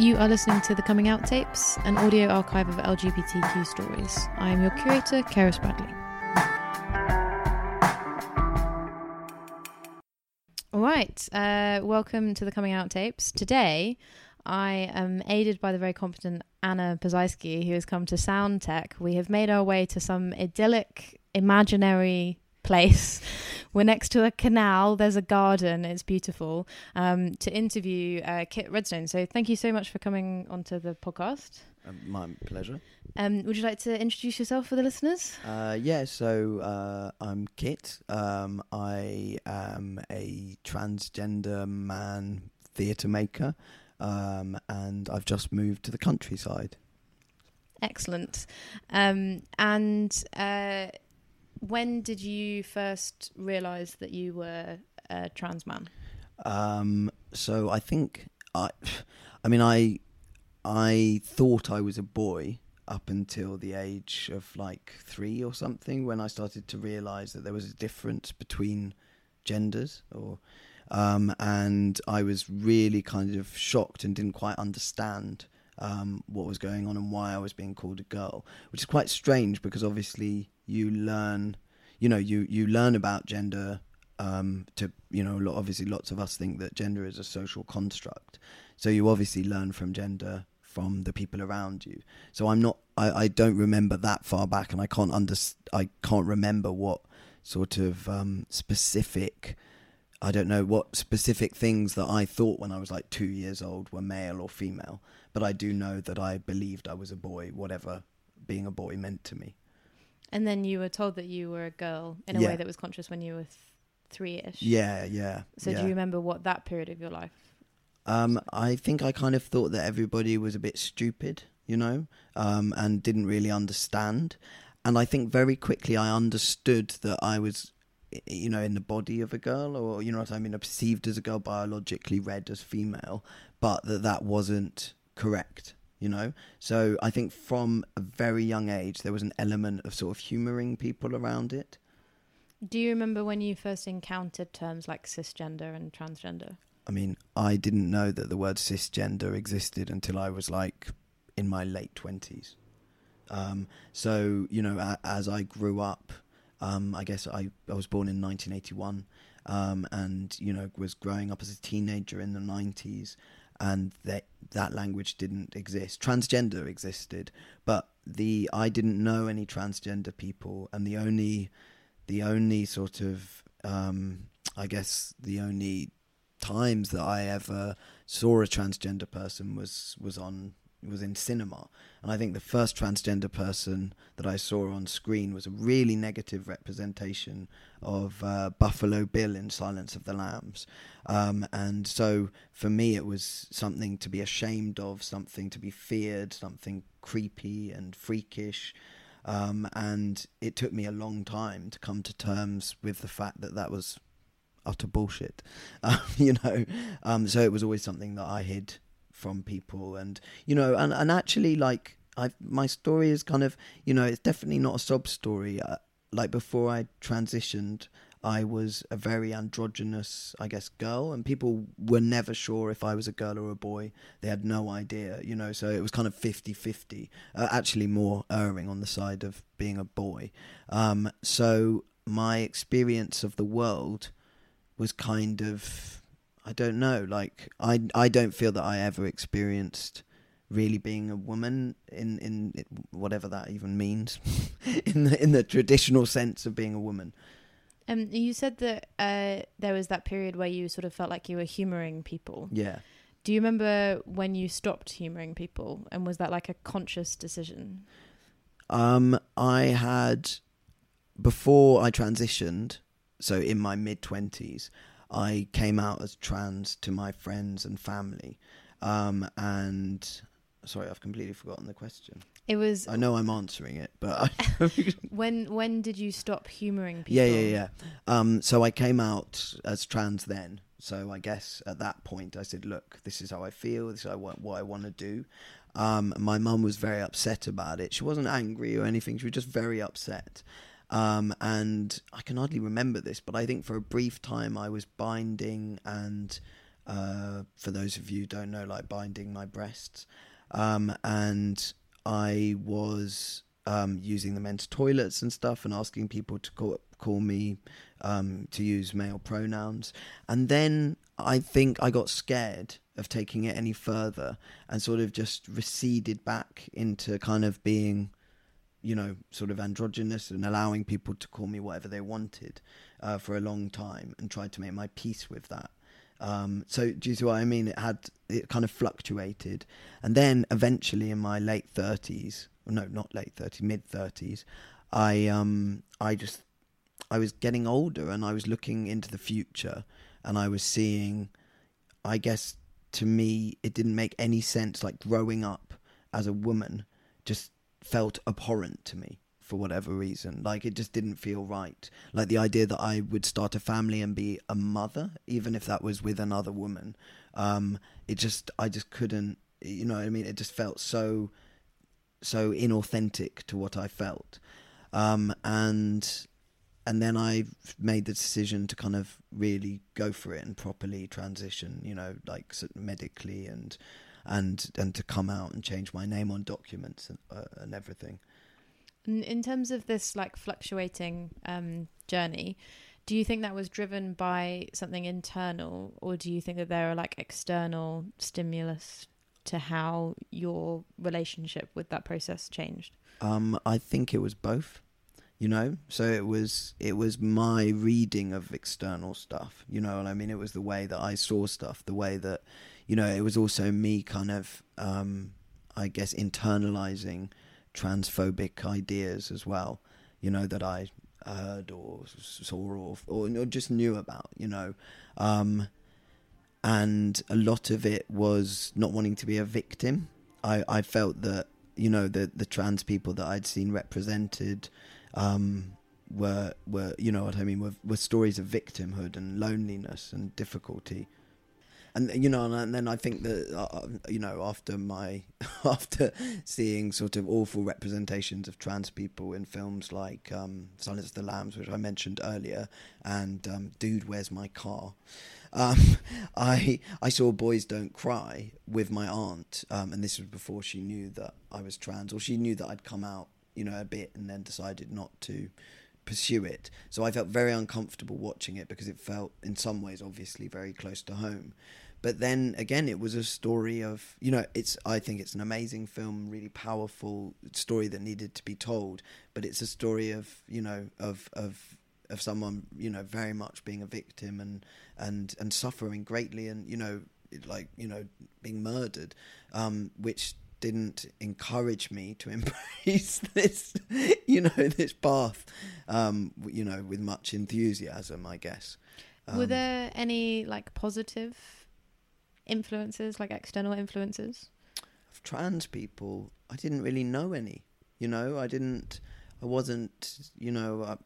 You are listening to the Coming Out tapes, an audio archive of LGBTQ stories. I am your curator, Keris Bradley. All right, uh, welcome to the Coming Out tapes. Today, I am aided by the very competent Anna Pazajski, who has come to Sound Tech. We have made our way to some idyllic, imaginary place. We're next to a canal. There's a garden. It's beautiful. Um, to interview uh, Kit Redstone. So thank you so much for coming onto the podcast. Um, my pleasure. Um, would you like to introduce yourself for the listeners? Uh, yeah, so uh, I'm Kit. Um, I am a transgender man theatre maker, um, and I've just moved to the countryside. Excellent. Um, and uh, when did you first realise that you were a trans man? Um, so I think I, I mean, I, I thought I was a boy up until the age of like three or something when I started to realise that there was a difference between genders or. Um, and I was really kind of shocked and didn't quite understand um, what was going on and why I was being called a girl, which is quite strange because obviously you learn, you know, you you learn about gender. Um, to you know, obviously, lots of us think that gender is a social construct. So you obviously learn from gender from the people around you. So I'm not, I, I don't remember that far back, and I can't under, I can't remember what sort of um, specific. I don't know what specific things that I thought when I was like two years old were male or female, but I do know that I believed I was a boy, whatever being a boy meant to me. And then you were told that you were a girl in a Yeah. way that was conscious when you were th- three-ish. Yeah, yeah. So yeah. do you remember what that period of your life? Um, I think I kind of thought that everybody was a bit stupid, you know, um, and didn't really understand. And I think very quickly I understood that I was, you know, in the body of a girl, or you know what I mean, perceived as a girl, biologically read as female, but that that wasn't correct. You know, so I think from a very young age there was an element of sort of humouring people around it. Do you remember when you first encountered terms like cisgender and transgender? I mean, I didn't know that the word cisgender existed until I was like in my late twenties. Um, so you know, a, as I grew up, um, I guess I I was born in 1981, um, and you know was growing up as a teenager in the 90s, and that that language didn't exist. Transgender existed, but the I didn't know any transgender people, and the only the only sort of um, I guess the only times that I ever saw a transgender person was was on was in cinema, and I think the first transgender person that I saw on screen was a really negative representation of uh, Buffalo Bill in Silence of the Lambs, um, and so for me it was something to be ashamed of, something to be feared, something creepy and freakish. Um, and it took me a long time to come to terms with the fact that that was utter bullshit. Um, you know, um, so it was always something that I hid from people, and you know, and and actually, like, I my story is kind of, you know, it's definitely not a sob story. Uh, like before I transitioned, I was a very androgynous, I guess, girl, and people were never sure if I was a girl or a boy. They had no idea, you know, so it was kind of 50 50, uh, actually, more erring on the side of being a boy. Um, so my experience of the world was kind of I don't know, like I I don't feel that I ever experienced really being a woman in in it, whatever that even means in the in the traditional sense of being a woman. Um, you said that uh, there was that period where you sort of felt like you were humoring people. Yeah. Do you remember when you stopped humoring people, and was that like a conscious decision? Um, I had before I transitioned, so in my mid twenties, I came out as trans to my friends and family. Um, and sorry, I've completely forgotten the question. It was I know I'm answering it, but when when did you stop humoring people? yeah, yeah, yeah. Um, so I came out as trans then. So I guess at that point I said, "Look, this is how I feel. This is want, what I want to do." Um, my mum was very upset about it. She wasn't angry or anything. She was just very upset. Um, and I can hardly remember this, but I think for a brief time I was binding, and uh, for those of you who don't know, like binding my breasts, um, and I was um, using the men's toilets and stuff, and asking people to call call me um, to use male pronouns, and then I think I got scared of taking it any further, and sort of just receded back into kind of being you know, sort of androgynous and allowing people to call me whatever they wanted uh, for a long time and tried to make my peace with that. Um, so do you see what I mean? It had it kind of fluctuated, and then eventually in my late thirties, no, not late thirties, mid thirties, I um I just I was getting older and I was looking into the future and I was seeing, I guess to me it didn't make any sense like growing up as a woman just felt abhorrent to me for whatever reason. Like it just didn't feel right. Like the idea that I would start a family and be a mother, even if that was with another woman, um, it just I just couldn't. You know what I mean? It just felt so so inauthentic to what I felt, um, and and then I made the decision to kind of really go for it and properly transition. You know, like medically and and and to come out and change my name on documents and, uh, and everything. In terms of this like fluctuating um, journey, do you think that was driven by something internal, or do you think that there are like external stimulus to how your relationship with that process changed? Um, I think it was both. You know, so it was it was my reading of external stuff. You know what I mean? It was the way that I saw stuff, the way that you know, it was also me kind of, um, I guess, internalizing transphobic ideas as well, you know, that I heard or saw or, or, just knew about, you know. Um, and a lot of it was not wanting to be a victim. I, I felt that, you know, the, the trans people that I'd seen represented um, were, were, you know what I mean, were, were stories of victimhood and loneliness and difficulty and you know, and then I think that uh, uh, you know, after my after seeing sort of awful representations of trans people in films like um, Silence of the Lambs, which I mentioned earlier, and um, Dude, Where's My Car? Um, I I saw Boys Don't Cry with my aunt, um, and this was before she knew that I was trans, or she knew that I'd come out, you know, a bit, and then decided not to pursue it. So I felt very uncomfortable watching it because it felt, in some ways, obviously very close to home. But then again, it was a story of you know, it's I think it's an amazing film, really powerful story that needed to be told. But it's a story of you know of of of someone you know very much being a victim and and and suffering greatly and you know like you know being murdered, um, which didn't encourage me to embrace this, you know, this path, um, you know, with much enthusiasm, I guess. Um, Were there any like positive influences, like external influences? Of trans people, I didn't really know any. You know, I didn't, I wasn't, you know, I,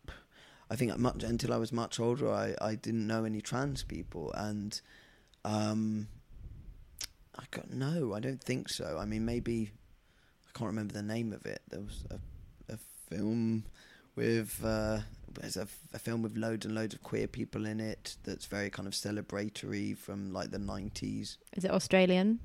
I think much until I was much older, I, I didn't know any trans people, and um, I got no, I don't think so. I mean, maybe I can't remember the name of it. There was a, a film with uh, there's a, a, film with loads and loads of queer people in it that's very kind of celebratory from like the 90s. Is it Australian?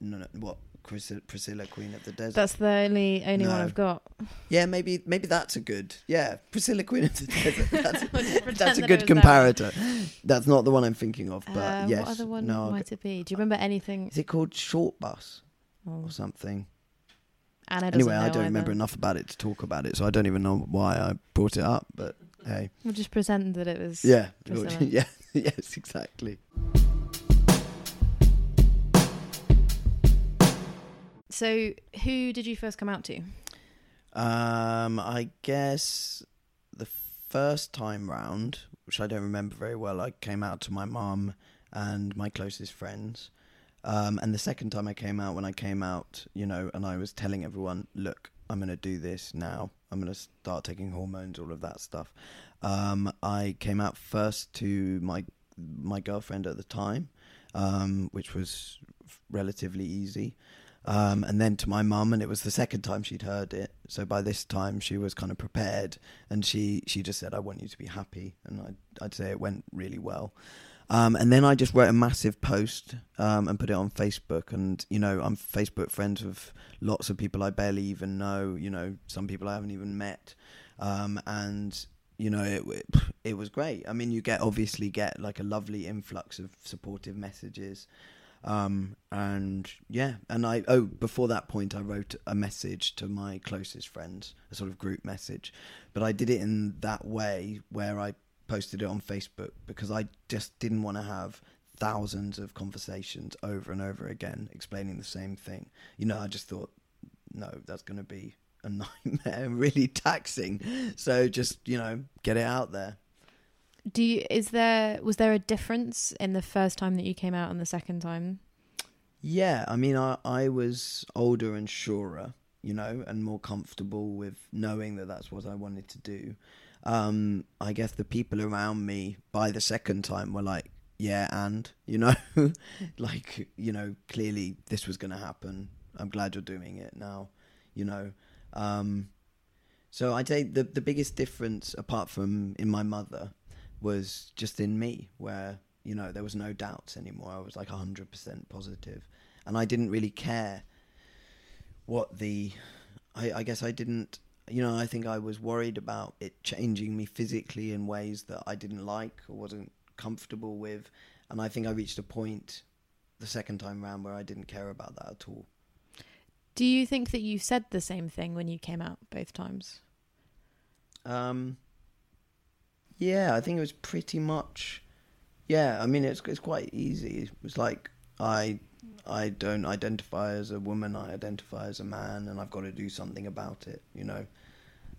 No, no what Priscilla, Priscilla Queen of the Desert. That's the only only one I've got. yeah, maybe maybe that's a good. Yeah, Priscilla Queen of the Desert. That's, that's a good was that comparator. That's not the one I'm thinking of, but Uh, yes. what other one no, might it be? Do you remember anything? is it called Shortbus Oh, or something? Anyway, I don't remember enough about it to talk about it, so I don't even know why I brought it up. But hey, We'll just pretend that it was. yeah, yeah, yes, exactly. So, who did you first come out to? Um, I guess the first time round, which I don't remember very well, I came out to my mum and my closest friends. Um, and the second time I came out, when I came out, you know, and I was telling everyone, look, I'm going to do this now. I'm going to start taking hormones, all of that stuff. Um, I came out first to my my girlfriend at the time, um, which was relatively easy. Um, and then to my mum, and it was the second time she'd heard it. So by this time, she was kind of prepared, and she she just said, "I want you to be happy," and I'd, I'd say it went really well. Um, and then I just wrote a massive post um, and put it on Facebook. And you know, I'm Facebook friends with lots of people I barely even know. You know, some people I haven't even met. Um, and you know, it, it it was great. I mean, you get obviously get like a lovely influx of supportive messages. Um, and yeah, and I oh before that point I wrote a message to my closest friends, a sort of group message, but I did it in that way where I posted it on Facebook because I just didn't want to have thousands of conversations over and over again explaining the same thing. You know, I just thought, no, that's going to be a nightmare, really taxing. So just you know, get it out there. Do you? Is there? Was there a difference in the first time that you came out and the second time? Yeah, I mean, I I was older and surer, you know, and more comfortable with knowing that that's what I wanted to do. Um, I guess the people around me by the second time were like, "Yeah, and you know, like you know, clearly this was going to happen. I'm glad you're doing it now, you know." Um, so I'd say the the biggest difference, apart from in my mother, was just in me, where you know there was no doubts anymore. I was like hundred percent positive, and I didn't really care what the. I, I guess I didn't. You know, I think I was worried about it changing me physically in ways that I didn't like or wasn't comfortable with, and I think I reached a point the second time round where I didn't care about that at all. Do you think that you said the same thing when you came out both times? Um, yeah, I think it was pretty much. Yeah, I mean it's it's quite easy. It was like I I don't identify as a woman. I identify as a man, and I've got to do something about it. You know,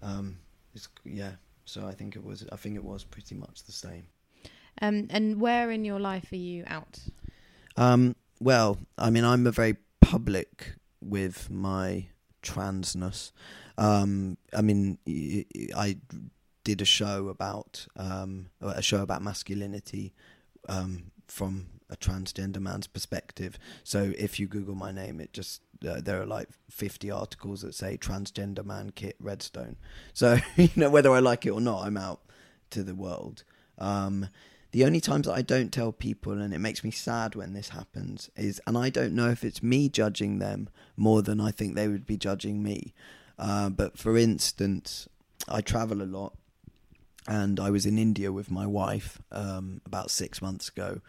um, it's yeah. So I think it was. I think it was pretty much the same. Um, and where in your life are you out? Um, well, I mean, I'm a very public with my transness. Um, I mean, I did a show about um, a show about masculinity um, from a transgender man's perspective. So if you Google my name, it just uh, there are like 50 articles that say transgender man Kit Redstone. So you know whether I like it or not, I'm out to the world. Um, the only times that I don't tell people, and it makes me sad when this happens, is, and I don't know if it's me judging them more than I think they would be judging me. Uh, but for instance, I travel a lot, and I was in India with my wife um, about six months ago,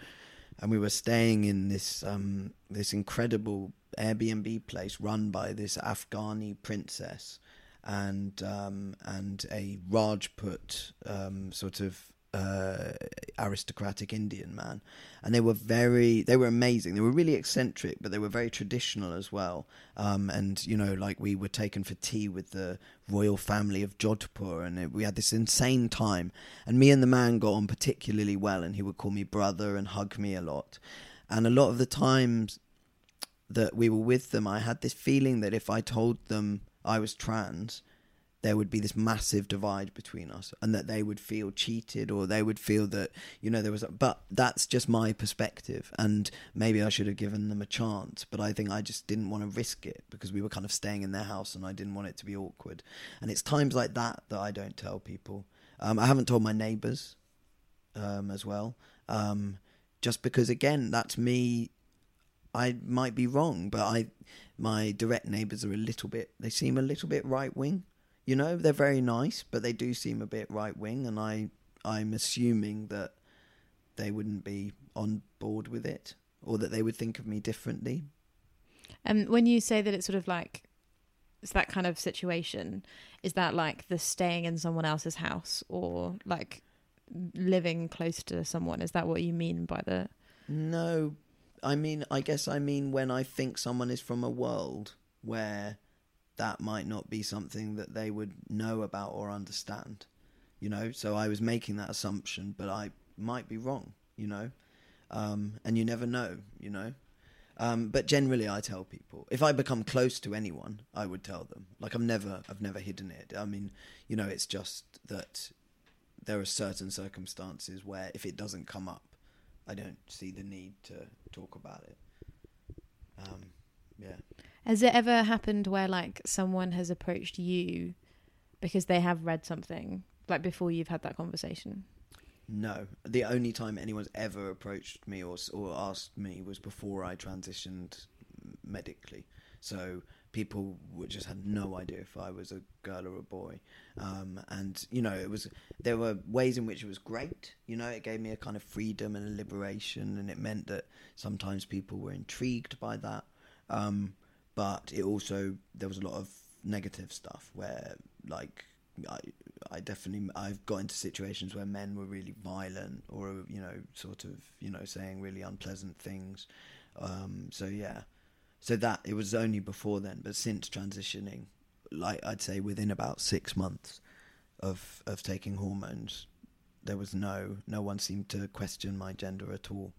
and we were staying in this um, this incredible Airbnb place run by this Afghani princess and um, and a Rajput um, sort of uh, aristocratic Indian man, and they were very they were amazing. They were really eccentric, but they were very traditional as well. Um, and you know, like we were taken for tea with the royal family of Jodhpur, and it, we had this insane time. And me and the man got on particularly well, and he would call me brother and hug me a lot. And a lot of the times that we were with them, I had this feeling that if I told them I was trans, there would be this massive divide between us and that they would feel cheated or they would feel that you know there was a, but that's just my perspective and maybe I should have given them a chance but I think I just didn't want to risk it because we were kind of staying in their house and I didn't want it to be awkward and it's times like that that I don't tell people um, I haven't told my neighbors um, as well um, just because again that's me I might be wrong, but I my direct neighbours are a little bit. They seem a little bit right wing. You know, they're very nice, but they do seem a bit right wing, and I I'm assuming that they wouldn't be on board with it, or that they would think of me differently. And when you say that it's sort of like it's that kind of situation, is that like the staying in someone else's house or like living close to someone? Is that what you mean by the? No, I mean, I guess I mean when I think someone is from a world where that might not be something that they would know about or understand, you know. So I was making that assumption, but I might be wrong, you know. Um, and you never know, you know. Um, but generally, I tell people if I become close to anyone, I would tell them. Like I've never, I've never hidden it. I mean, you know, it's just that there are certain circumstances where if it doesn't come up, I don't see the need to talk about it. Has it ever happened where like someone has approached you because they have read something like before you've had that conversation? No, the only time anyone's ever approached me or or asked me was before I transitioned medically. So people just had no idea if I was a girl or a boy, um, and you know it was there were ways in which it was great. You know, it gave me a kind of freedom and a liberation, and it meant that sometimes people were intrigued by that. Um, but it also there was a lot of negative stuff where like I I definitely I've got into situations where men were really violent or you know sort of you know saying really unpleasant things. Um, so yeah, so that it was only before then, but since transitioning, like I'd say within about six months of of taking hormones, there was no no one seemed to question my gender at all.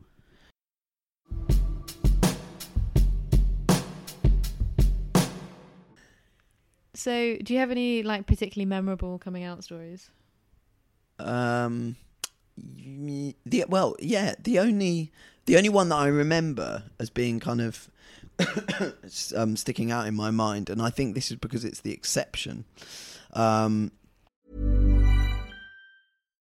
So, do you have any like particularly memorable coming out stories? Um, the well, yeah, the only the only one that I remember as being kind of um, sticking out in my mind, and I think this is because it's the exception. Um,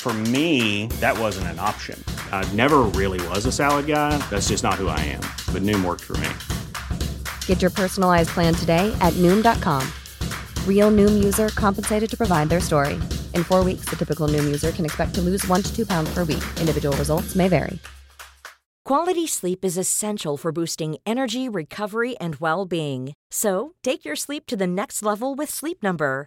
For me, that wasn't an option. I never really was a salad guy. That's just not who I am. But Noom worked for me. Get your personalized plan today at Noom.com. Real Noom user compensated to provide their story. In four weeks, the typical Noom user can expect to lose one to two pounds per week. Individual results may vary. Quality sleep is essential for boosting energy, recovery, and well being. So take your sleep to the next level with Sleep Number.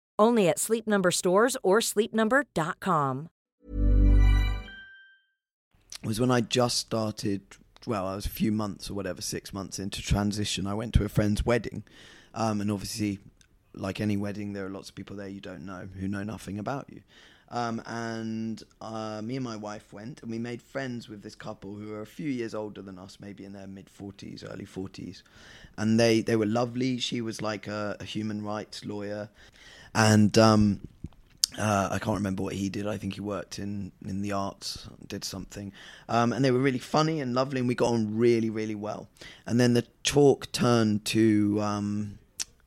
Only at Sleep Number stores or sleepnumber.com. was when I just started. Well, I was a few months or whatever, six months into transition. I went to a friend's wedding, um, and obviously, like any wedding, there are lots of people there you don't know who know nothing about you. Um, and uh, me and my wife went, and we made friends with this couple who are a few years older than us, maybe in their mid forties, early forties, and they they were lovely. She was like a, a human rights lawyer, and um, uh, I can't remember what he did. I think he worked in, in the arts, did something. Um, and they were really funny and lovely, and we got on really, really well. And then the talk turned to um,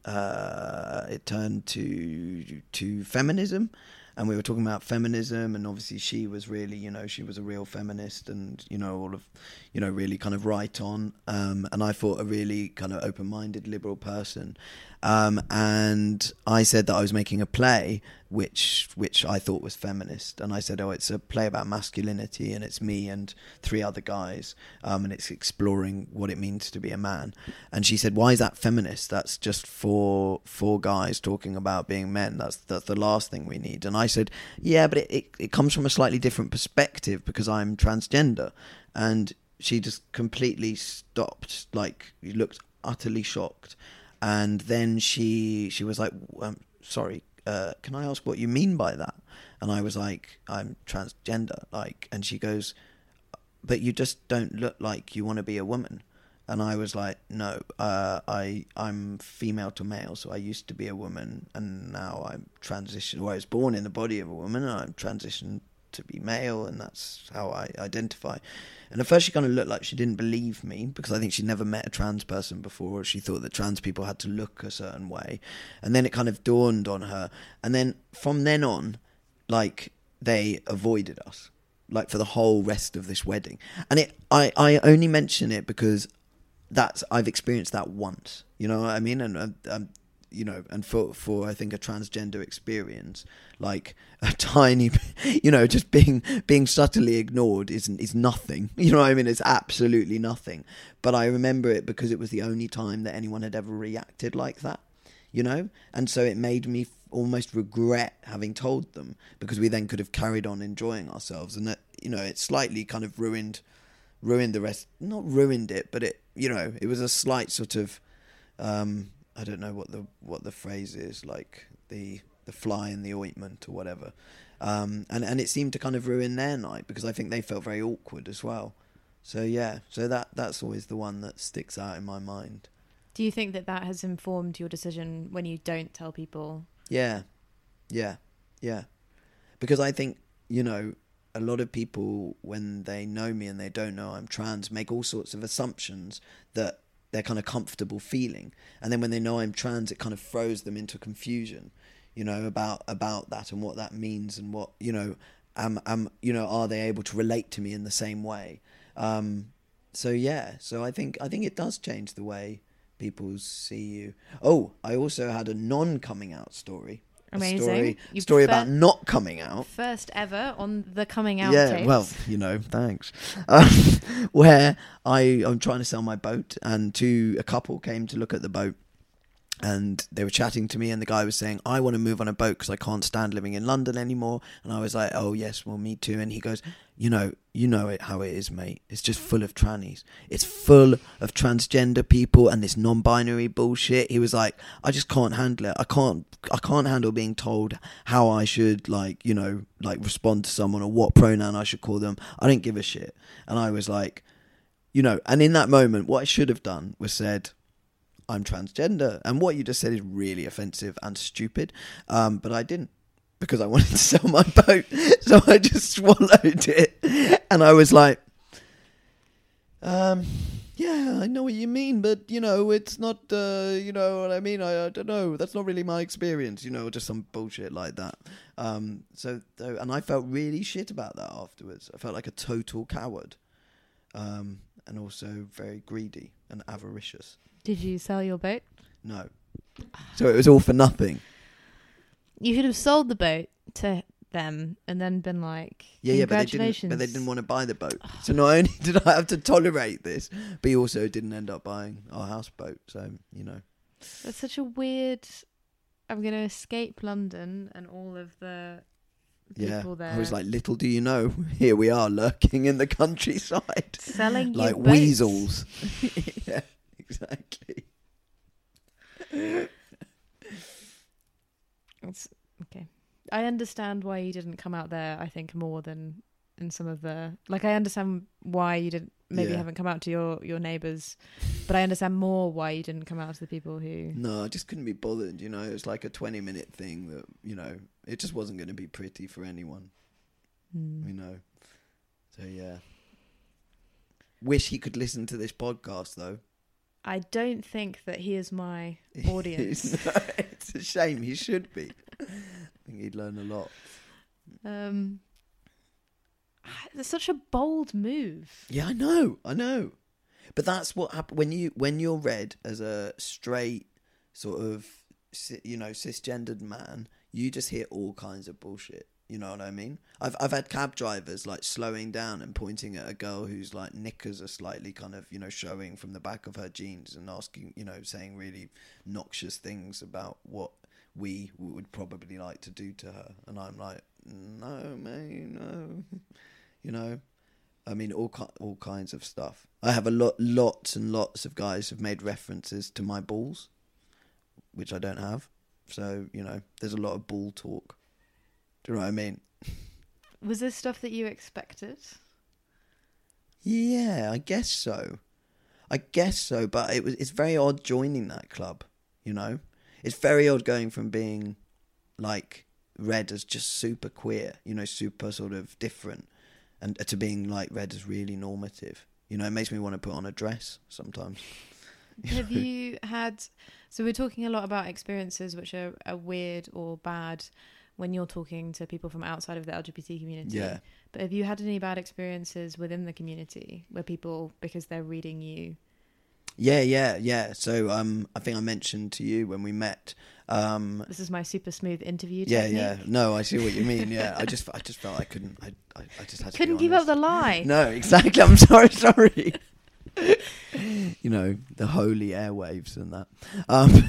uh, it turned to to feminism, and we were talking about feminism. And obviously, she was really, you know, she was a real feminist, and you know, all of, you know, really kind of right on. Um, and I thought a really kind of open minded, liberal person. Um, and I said that I was making a play which which I thought was feminist, and I said, "Oh, it's a play about masculinity, and it's me and three other guys, um, and it's exploring what it means to be a man." And she said, "Why is that feminist? That's just four four guys talking about being men. That's that's the last thing we need." And I said, "Yeah, but it it, it comes from a slightly different perspective because I'm transgender," and she just completely stopped, like looked utterly shocked, and then she she was like, um, "Sorry." uh, can I ask what you mean by that? And I was like, I'm transgender. Like, and she goes, but you just don't look like you want to be a woman. And I was like, no, uh, I I'm female to male, so I used to be a woman, and now I'm transitioned. Well, I was born in the body of a woman, and I'm transitioned to be male, and that's how I identify. And at first, she kind of looked like she didn't believe me because I think she'd never met a trans person before. She thought that trans people had to look a certain way. And then it kind of dawned on her. And then from then on, like, they avoided us, like, for the whole rest of this wedding. And it, I, I only mention it because that's, I've experienced that once. You know what I mean? And, and, and you know, and for for I think a transgender experience, like a tiny, you know, just being being subtly ignored isn't is nothing. You know what I mean? It's absolutely nothing. But I remember it because it was the only time that anyone had ever reacted like that. You know, and so it made me almost regret having told them because we then could have carried on enjoying ourselves, and that you know, it slightly kind of ruined ruined the rest. Not ruined it, but it you know, it was a slight sort of um, I don't know what the what the phrase is like the the fly in the ointment or whatever. Um, and and it seemed to kind of ruin their night because I think they felt very awkward as well. So yeah, so that that's always the one that sticks out in my mind. Do you think that that has informed your decision when you don't tell people? Yeah, yeah, yeah. Because I think you know a lot of people when they know me and they don't know I'm trans make all sorts of assumptions that they're kind of comfortable feeling. And then when they know I'm trans, it kind of throws them into confusion, you know, about about that and what that means and what you know, am am you know, are they able to relate to me in the same way? Um, so yeah, so I think I think it does change the way people see you. Oh, I also had a non coming out story. Amazing. Story, You story about not coming out. First ever on the coming out Yeah, tapes. well, you know, thanks. Um, where I I'm trying to sell my boat, and two a couple came to look at the boat, and they were chatting to me, and the guy was saying, "I want to move on a boat because I can't stand living in London anymore." And I was like, "Oh yes, well me too." And he goes, "You know, you know it how it is, mate. It's just full of trannies. It's full of transgender people and this non-binary bullshit." He was like, "I just can't handle it. I can't. I can't handle being told how I should like, you know, like respond to someone or what pronoun I should call them. I don't give a shit." And I was like, you know, and in that moment, what I should have done was said, I'm transgender. And what you just said is really offensive and stupid. Um, but I didn't because I wanted to sell my boat. So I just swallowed it. And I was like, um, yeah, I know what you mean, but you know, it's not, uh, you know what I mean? I, I don't know. That's not really my experience, you know, just some bullshit like that. Um, so, and I felt really shit about that afterwards. I felt like a total coward. Um, and also very greedy and avaricious. Did you sell your boat? No. So it was all for nothing. You could have sold the boat to them and then been like, Yeah, yeah, but they didn't. But they didn't want to buy the boat. So not only did I have to tolerate this, but he also didn't end up buying our houseboat. So you know, That's such a weird. I'm going to escape London and all of the yeah. people there. I was like, little do you know, here we are lurking in the countryside, selling like weasels. yeah, exactly. It's, okay. I understand why you didn't come out there. I think more than in some of the like. I understand why you didn't. Maybe Yeah. haven't come out to your your neighbours, but I understand more why you didn't come out to the people who. No, I just couldn't be bothered. You know, it was like a twenty-minute thing that you know, it just wasn't going to be pretty for anyone. Hmm. you know. So yeah. Wish he could listen to this podcast though. I don't think that he is my audience. It's a shame. He should be. Think he'd learn a lot. um, it's such a bold move. Yeah, I know. I know. But that's what happens when you when you're read as a straight sort of you know cisgendered man. you just hear all kinds of bullshit. You know what I mean? I've I've had cab drivers like slowing down and pointing at a girl whose like knickers are slightly kind of you know showing from the back of her jeans and asking you know saying really noxious things about what we would probably like to do to her, and I'm like, no, man, no, you know. I mean, all ki- all kinds of stuff. I have a lot, lots and lots of guys have made references to my balls, which I don't have. So you know, there's a lot of ball talk. Do you know what I mean? Was this stuff that you expected? Yeah, I guess so. I guess so, but it was it's very odd joining that club, you know? It's very odd going from being like read as just super queer, you know, super sort of different and to being like read as really normative. You know, it makes me want to put on a dress sometimes. Have you had? So we're talking a lot about experiences which are, are weird or bad when you're talking to people from outside of the LGBT community. Yeah. But have you had any bad experiences within the community where people, because they're reading you, Yeah, yeah, yeah. So um I think I mentioned to you when we met um this is my super smooth interview yeah, technique. yeah. No, I see what you mean. Yeah, I just, I just felt I couldn't. I, I, I just had to. Couldn't give up the lie. No, exactly. I'm sorry, sorry. you know the holy airwaves and that. Um,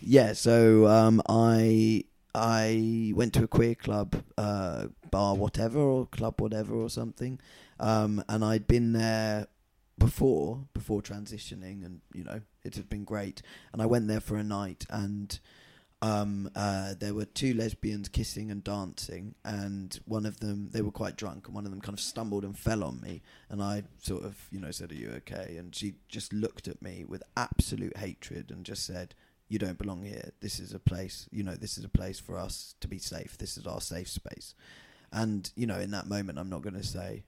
yeah. So um, I I went to a queer club, uh, bar, whatever, or club, whatever, or something, um, and I'd been there before before transitioning, and you know it had been great. And I went there for a night, and um, uh, there were two lesbians kissing and dancing, and one of them they were quite drunk, and one of them kind of stumbled and fell on me, and I sort of you know said, "Are you okay?" And she just looked at me with absolute hatred and just said, "You don't belong here. This is a place, you know, this is a place for us to be safe. This is our safe space." And you know, in that moment, I'm not going to say,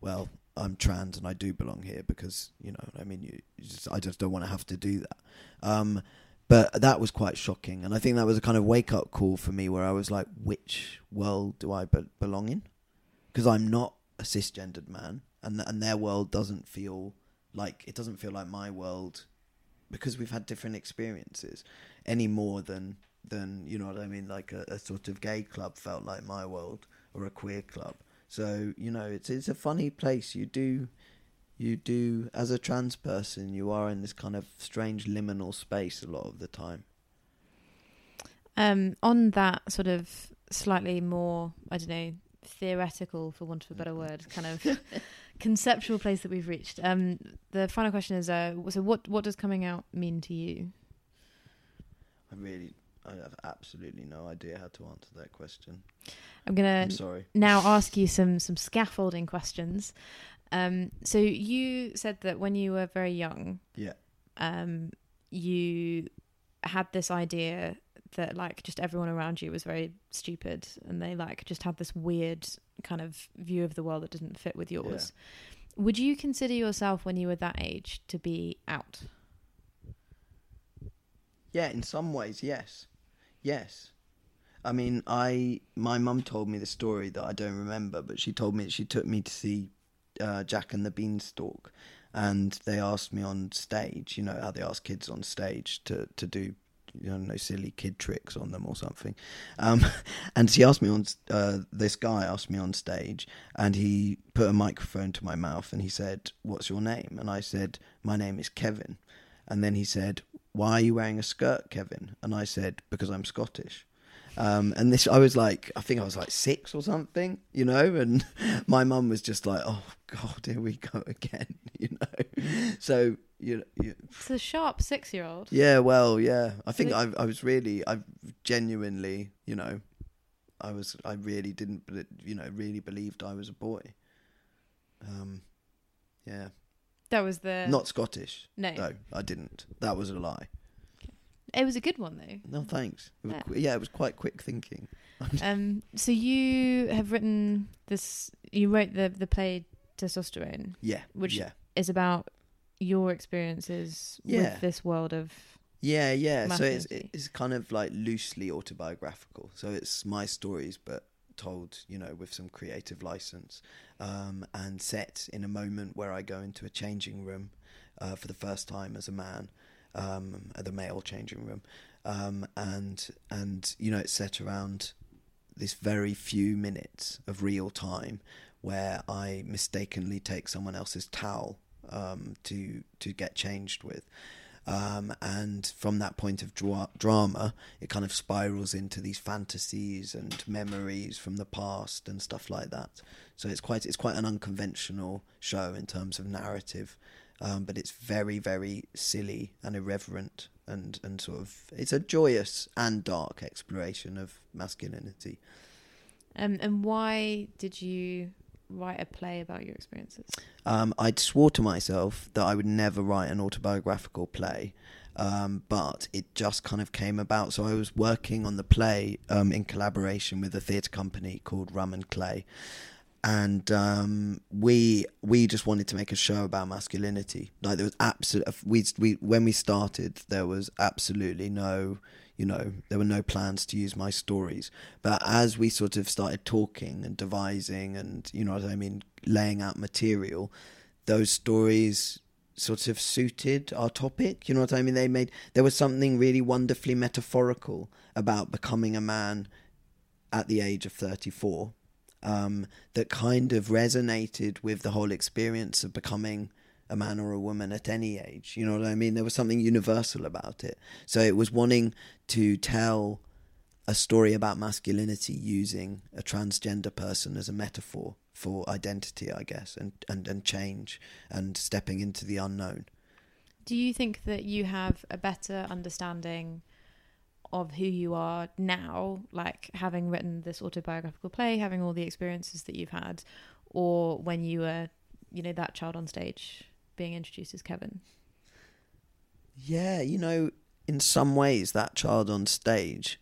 "Well, I'm trans and I do belong here," because you know, I mean, you, you just, I just don't want to have to do that. Um, but that was quite shocking, and I think that was a kind of wake up call for me, where I was like, "Which world do I be- belong in?" Because I'm not a cisgendered man, and and their world doesn't feel like it doesn't feel like my world, because we've had different experiences, any more than than you know what I mean. Like a, a sort of gay club felt like my world, or a queer club. So you know, it's it's a funny place. You do you do as a trans person you are in this kind of strange liminal space a lot of the time Um, on that sort of slightly more, I don't know, theoretical, for want of a better word, kind of conceptual place that we've reached. Um, the final question is, uh, so what what does coming out mean to you? i really i have absolutely no idea how to answer that question I'm gonna i'm sorry now ask you some some scaffolding questions. Um, so you said that when you were very young, yeah um, you had this idea that like just everyone around you was very stupid and they like just had this weird kind of view of the world that didn't fit with yours. Would you consider yourself when you were that age to be out? yeah in some ways yes yes. I mean i my mum told me the story that i don't remember but she told me she took me to see uh, jack and the beanstalk and they asked me on stage you know how they ask kids on stage to to do you know silly kid tricks on them or something. Um and she asked me on uh, this guy asked me on stage and he put a microphone to my mouth and he said what's your name? And i said my name is kevin. And then he said, "Why are you wearing a skirt, Kevin?" And I said, "Because I'm Scottish." Um, and this, I was like, I think I was like six or something, you know. And my mum was just like, "Oh God, here we go again," you know. So you, you It's a sharp six year old. yeah, well, yeah. I think I, I was really, I genuinely, you know, I was, I really didn't, you know, really believed I was a boy. Um, yeah, That was the not Scottish. No. no, I didn't. That was a lie. It was a good one though. No, thanks. It was Yeah. qu- yeah, it was quite quick thinking. Um, so you have written this. You wrote the the play Testosterone, Yeah, which yeah, is about your experiences Yeah. with this world of. yeah, yeah. So it's it's kind of like loosely autobiographical. So it's my stories, but told, you know, with some creative license, um, and set in a moment where I go into a changing room uh, for the first time as a man, um, at the male changing room. um, and and you know it's set around this very few minutes of real time where I mistakenly take someone else's towel um, to to get changed with. Um, and from that point of dra- drama, it kind of spirals into these fantasies and memories from the past and stuff like that. So it's quite it's quite an unconventional show in terms of narrative, um, but it's very very silly and irreverent and and sort of it's a joyous and dark exploration of masculinity. Um, and why did you write a play about your experiences? Um, I'd swore to myself that I would never write an autobiographical play, um, but it just kind of came about. So I was working on the play um, in collaboration with a theatre company called Rhum and Clay, and um, we we just wanted to make a show about masculinity. Like there was absolute we we when we started, there was absolutely no you know, there were no plans to use my stories. But as we sort of started talking and devising and, you know what I mean, laying out material, those stories sort of suited our topic. You know what I mean? They made, there was something really wonderfully metaphorical about becoming a man at the age of 34 um, that kind of resonated with the whole experience of becoming a man or a woman at any age. You know what I mean? There was something universal about it. So it was wanting to tell a story about masculinity using a transgender person as a metaphor for identity, I guess, and, and, and change and stepping into the unknown. Do you think that you have a better understanding of who you are now, like having written this autobiographical play, having all the experiences that you've had, or when you were, you know, that child on stage? being introduced as Kevin? Yeah, you know, in some ways, that child on stage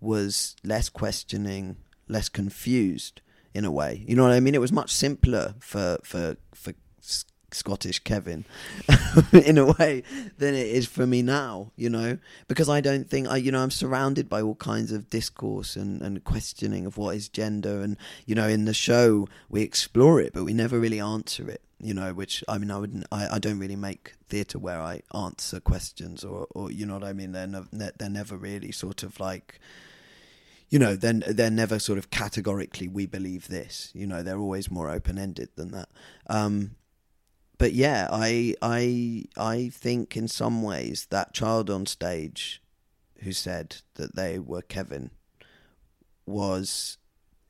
was less questioning, less confused in a way. You know what I mean? It was much simpler for for for Scottish Kevin in a way than it is for me now, you know, because I don't think I, you know, I'm surrounded by all kinds of discourse and, and questioning of what is gender. And, you know, in the show, we explore it, but we never really answer it, you know, which I mean, I wouldn't, I, I don't really make theatre where I answer questions or, or, you know what I mean? They're, ne- they're never really sort of like, you know, then they're, they're never sort of categorically we believe this. You know, they're always more open ended than that. Um, but yeah, I I I think in some ways that child on stage who said that they were Kevin was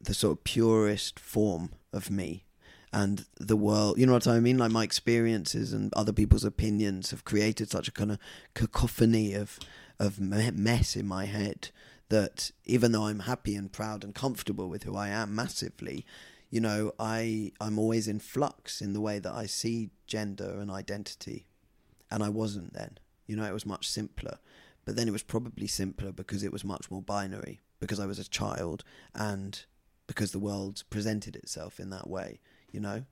the sort of purest form of me. And the world you know what i mean? Like my experiences and other people's opinions have created such a kind of cacophony of of mess in my head that even though i'm happy and proud and comfortable with who i am massively you know, I I'm always in flux in the way that I see gender and identity, and I wasn't then. You know, it was much simpler, but then it was probably simpler because it was much more binary because I was a child and because the world presented itself in that way. You know,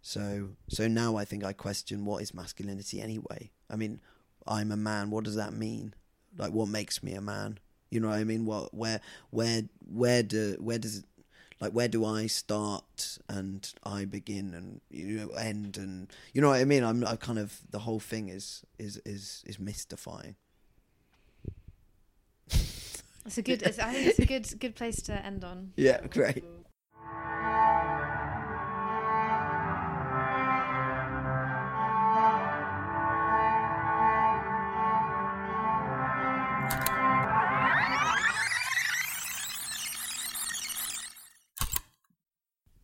so so now I think I question what is masculinity anyway. I mean, I'm a man. What does that mean? Like, what makes me a man? You know what I mean? What where where where do where does like where do I start and I begin and you know end and you know what I mean I'm I kind of the whole thing is is is is mystifying It's a good. It's, I think it's a good good place to end on. Yeah, great.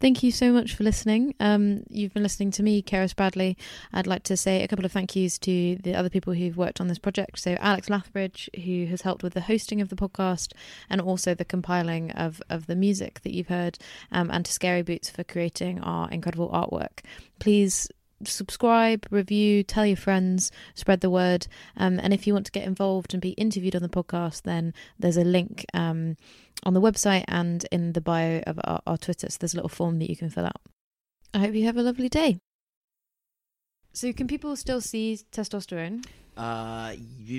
Thank you so much for listening. Um, you've been listening to me, Keris Bradley. I'd like to say a couple of thank yous to the other people who've worked on this project. So, Alex Lathbridge, who has helped with the hosting of the podcast and also the compiling of, of the music that you've heard, um, and to Scary Boots for creating our incredible artwork. Please subscribe, review, tell your friends, spread the word. Um, and if you want to get involved and be interviewed on the podcast, then there's a link. Um, on the website and in the bio of our, our Twitter. So there's a little form that you can fill out. I hope you have a lovely day. So, can people still see testosterone? Uh,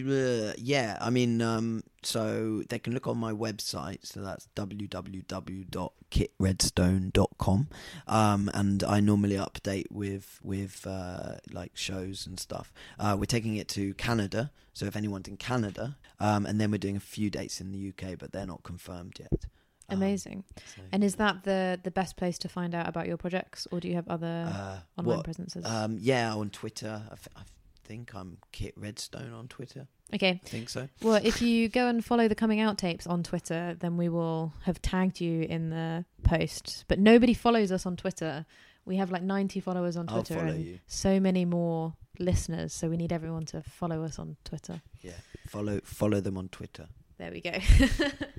uh, yeah, I mean, um, so they can look on my website. So that's www.kitredstone.com. Um, and I normally update with with uh, like shows and stuff. Uh, we're taking it to Canada. So if anyone's in Canada, um, and then we're doing a few dates in the UK, but they're not confirmed yet. Um, Amazing. so- And is that the the best place to find out about your projects, or do you have other Uh, online what- presences? Um, yeah, on Twitter. I, th- I think I'm Kit Redstone on Twitter. okay. I think so. Well, if you go and follow the coming out tapes on Twitter, then we will have tagged you in the post. But nobody follows us on Twitter. We have like 90 followers on I'll Twitter follow and you. so many more listeners. So we need everyone to follow us on Twitter. Yeah, follow follow them on Twitter. There we go.